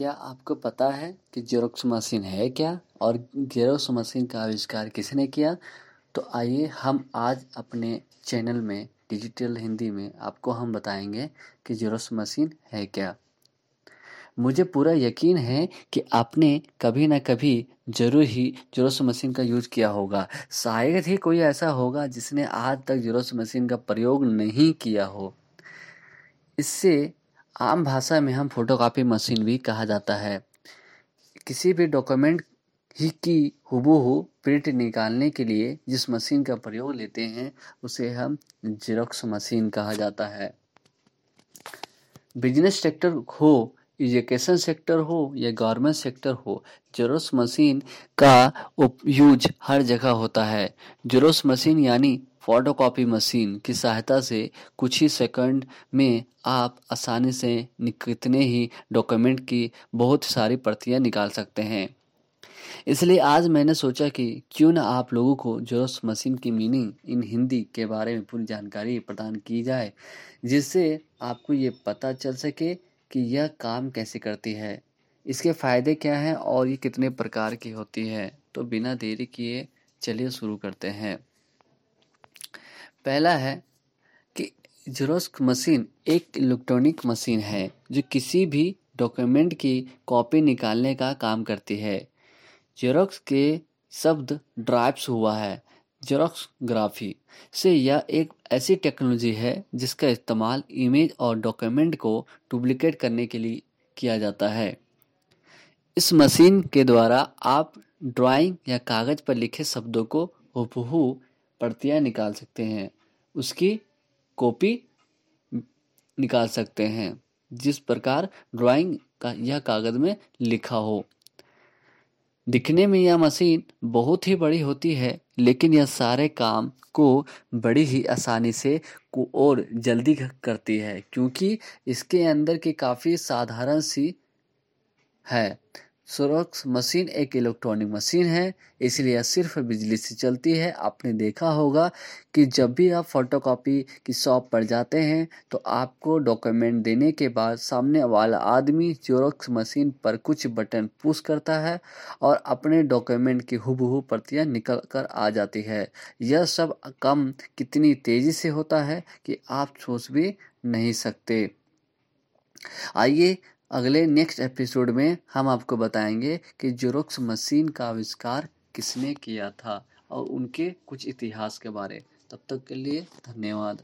क्या आपको पता है कि जेरोक्स मशीन है क्या? और जेरोक्स मशीन का आविष्कार किसने किया? तो आइए हम आज अपने चैनल में डिजिटल हिंदी में आपको हम बताएँगे कि जेरोक्स मशीन है क्या। मुझे पूरा यकीन है कि आपने कभी ना कभी ज़रूर ही जेरोक्स मशीन का यूज़ किया होगा। शायद ही कोई ऐसा होगा जिसने आज तक जेरोक्स मशीन का प्रयोग नहीं किया हो। इससे आम भाषा में हम फोटोकॉपी मशीन भी कहा जाता है। किसी भी डॉक्यूमेंट ही की हुबहू प्रिंट निकालने के लिए जिस मशीन का प्रयोग लेते हैं, उसे हम जेरोक्स मशीन कहा जाता है। बिज़नेस सेक्टर हो एजुकेशन सेक्टर हो, या गवर्नमेंट सेक्टर हो जेरोक्स मशीन का यूज़ हर जगह होता है। जेरोक्स मशीन यानी फोटोकॉपी मशीन की सहायता से कुछ ही सेकंड में आप आसानी से कितने ही डॉक्यूमेंट की बहुत सारी प्रतियाँ निकाल सकते हैं। इसलिए आज मैंने सोचा कि क्यों ना आप लोगों को जेरोक्स मशीन की मीनिंग इन हिंदी के बारे में पूरी जानकारी प्रदान की जाए, जिससे आपको ये पता चल सके कि यह काम कैसे करती है, इसके फ़ायदे क्या हैं और ये कितने प्रकार की होती है। तो बिना देरी किए चलिए शुरू करते हैं। पहला है कि जेरोक्स मशीन एक इलेक्ट्रॉनिक मशीन है, जो किसी भी डॉक्यूमेंट की कॉपी निकालने का काम करती है। जेरोक्स के शब्द ड्राइव्स हुआ है जेरोक्स ग्राफी से यह एक ऐसी टेक्नोलॉजी है जिसका इस्तेमाल इमेज और डॉक्यूमेंट को डुप्लिकेट करने के लिए किया जाता है। इस मशीन के द्वारा आप ड्राइंग या कागज़ पर लिखे शब्दों को हुबहू प्रतियाँ निकाल सकते हैं, उसकी कॉपी निकाल सकते हैं, जिस प्रकार ड्राइंग का यह कागज़ में लिखा हो। दिखने में यह मशीन बहुत ही बड़ी होती है, लेकिन यह सारे काम को बड़ी ही आसानी से को और जल्दी करती है, क्योंकि इसके अंदर की काफ़ी साधारण सी है। सोरोक्स मशीन एक इलेक्ट्रॉनिक मशीन है, इसलिए यह सिर्फ़ बिजली से चलती है। आपने देखा होगा कि जब भी आप फोटोकॉपी की शॉप पर जाते हैं तो आपको डॉक्यूमेंट देने के बाद सामने वाला आदमी जोरोक्स मशीन पर कुछ बटन पुश करता है और अपने डॉक्यूमेंट की हुबहू प्रतियाँ निकल कर आ जाती है। यह सब कम कितनी तेज़ी से होता है कि आप सोच भी नहीं सकते। आइए अगले नेक्स्ट एपिसोड में हम आपको बताएँगे कि जोरोक्स मशीन का आविष्कार किसने किया था और उनके कुछ इतिहास के बारे। तब तक के लिए धन्यवाद।